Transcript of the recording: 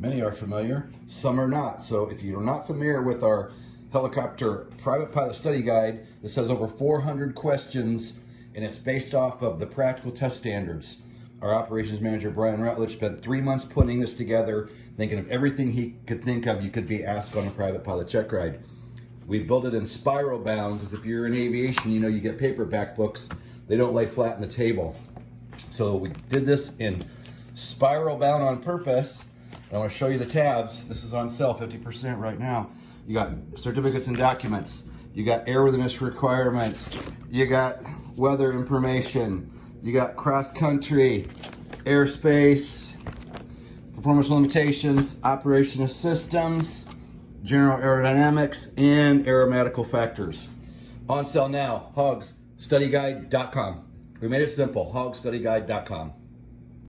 Many are familiar, some are not. So if you're not familiar with our helicopter private pilot study guide, this has over 400 questions and it's based off of the practical test standards. Our operations manager, Brian Rutledge, spent three months putting this together, thinking of everything he could think of you could be asked on a private pilot check ride. We built it in spiral bound because if you're in aviation, you know you get paperback books. They don't lay flat on the table. So we did this in spiral bound on purpose. I want to show you the tabs. This is on sale, 50% right now. You got certificates and documents. You got airworthiness requirements. You got weather information. You got cross country, airspace, performance limitations, operation of systems, general aerodynamics, and aeromedical factors. On sale now, hogsstudyguide.com. We made it simple, hogsstudyguide.com.